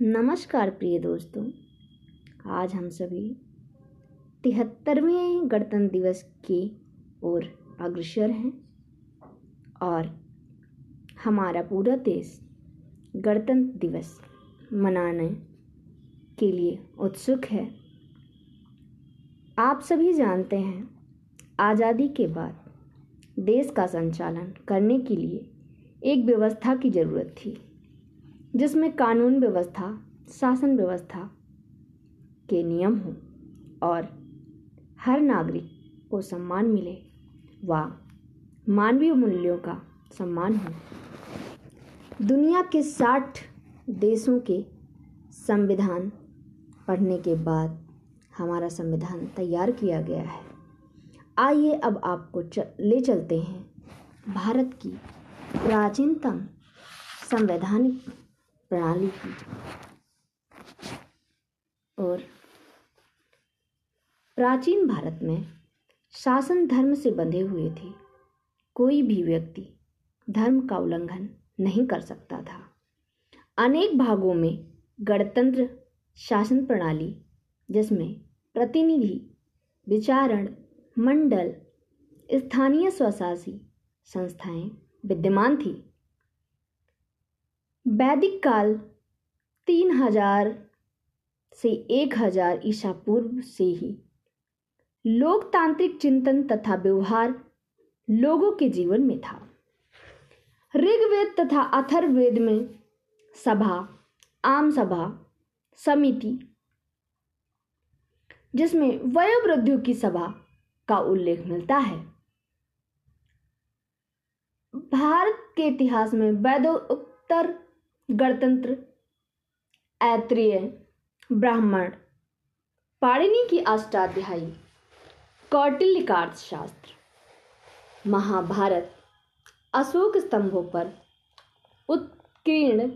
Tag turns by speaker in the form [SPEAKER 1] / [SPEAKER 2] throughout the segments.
[SPEAKER 1] नमस्कार प्रिय दोस्तों, आज हम सभी तिहत्तरवें गणतंत्र दिवस की ओर अग्रसर हैं और हमारा पूरा देश गणतंत्र दिवस मनाने के लिए उत्सुक है। आप सभी जानते हैं, आज़ादी के बाद देश का संचालन करने के लिए एक व्यवस्था की ज़रूरत थी। जिसमें कानून व्यवस्था, शासन व्यवस्था के नियम हों और हर नागरिक को सम्मान मिले व मानवीय मूल्यों का सम्मान हो। दुनिया के साठ देशों के संविधान पढ़ने के बाद हमारा संविधान तैयार किया गया है। आइए अब आपको ले चलते हैं। भारत की प्राचीनतम संवैधानिक प्रणाली की। और प्राचीन भारत में शासन धर्म से बंधे हुए थे। कोई भी व्यक्ति धर्म का उल्लंघन नहीं कर सकता था। अनेक भागों में गणतंत्र शासन प्रणाली, जिसमें प्रतिनिधि, विचारण, मंडल, स्थानीय स्वशासी संस्थाएँ विद्यमान थी। वैदिक काल तीन हज़ार से एक हज़ार ईसा पूर्व से ही। लोकतांत्रिक चिंतन तथा व्यवहार लोगों के जीवन में था। ऋग्वेद तथा अथर्ववेद में सभा, आम सभा, समिति, जिसमें वयोवृद्धियों की सभा का उल्लेख मिलता है। भारत के इतिहास में वैदोत्तर गणतंत्र, ऐत्रेय, ब्राह्मण, पाणिनि की अष्टाध्यायी कौटिल्य का अर्थशास्त्र महाभारत, अशोक स्तंभों पर, उत्कीर्ण,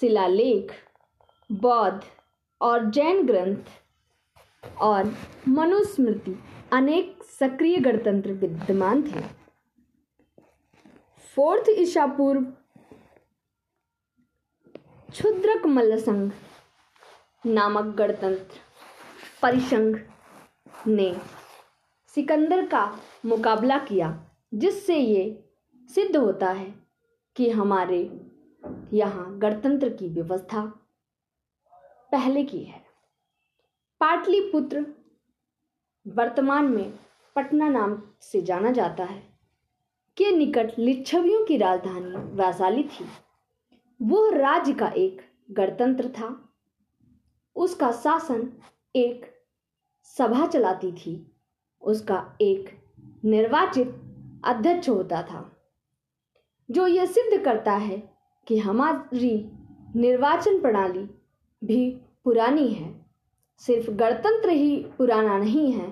[SPEAKER 1] शिलालेख, बौद्ध और जैन ग्रंथ और मनुस्मृति अनेक सक्रिय गणतंत्र विद्यमान थे। फोर्थ ईसा पूर्व क्षुद्रक मल्ल संघ नामक गणतंत्र परिसंघ ने सिकंदर का मुकाबला किया, जिससे ये सिद्ध होता है कि हमारे यहाँ गणतंत्र की व्यवस्था पहले की है। पाटलिपुत्र वर्तमान में पटना नाम से जाना जाता है। के निकट लिच्छवियों की राजधानी वैशाली थी। वह राज्य का एक गणतंत्र था। उसका शासन एक सभा चलाती थी। उसका एक निर्वाचित अध्यक्ष होता था। जो यह सिद्ध करता है कि हमारी निर्वाचन प्रणाली भी पुरानी है। सिर्फ़ गणतंत्र ही पुराना नहीं है।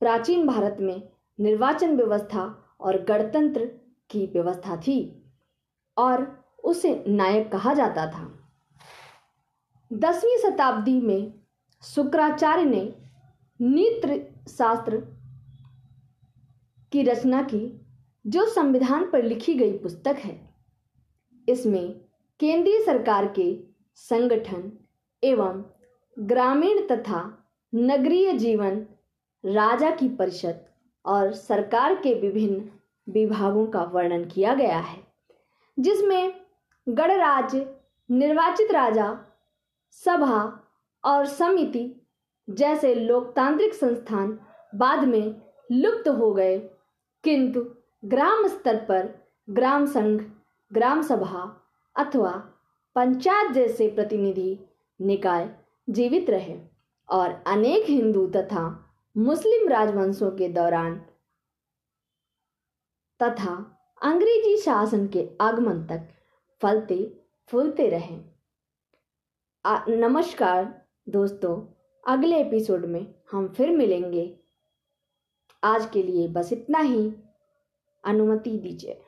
[SPEAKER 1] प्राचीन भारत में निर्वाचन व्यवस्था और गणतंत्र की व्यवस्था थी। और उसे नायक कहा जाता था। दसवीं शताब्दी में शुक्राचार्य ने नीत्र शास्त्र की रचना की, जो संविधान पर लिखी गई पुस्तक है। इसमें केंद्रीय सरकार के संगठन एवं ग्रामीण तथा नगरीय जीवन, राजा की परिषद और सरकार के विभिन्न विभागों का वर्णन किया गया है, जिसमें गणराज्य, निर्वाचित राजा, सभा और समिति जैसे लोकतांत्रिक संस्थान बाद में लुप्त हो गए। किंतु ग्राम स्तर पर ग्राम संघ, ग्राम सभा अथवा पंचायत जैसे प्रतिनिधि निकाय जीवित रहे और अनेक हिंदू तथा मुस्लिम राजवंशों के दौरान तथा अंग्रेज़ी शासन के आगमन तक फलते फूलते रहें। नमस्कार दोस्तों, अगले एपिसोड में हम फिर मिलेंगे। आज के लिए बस इतना ही। अनुमति दीजिए।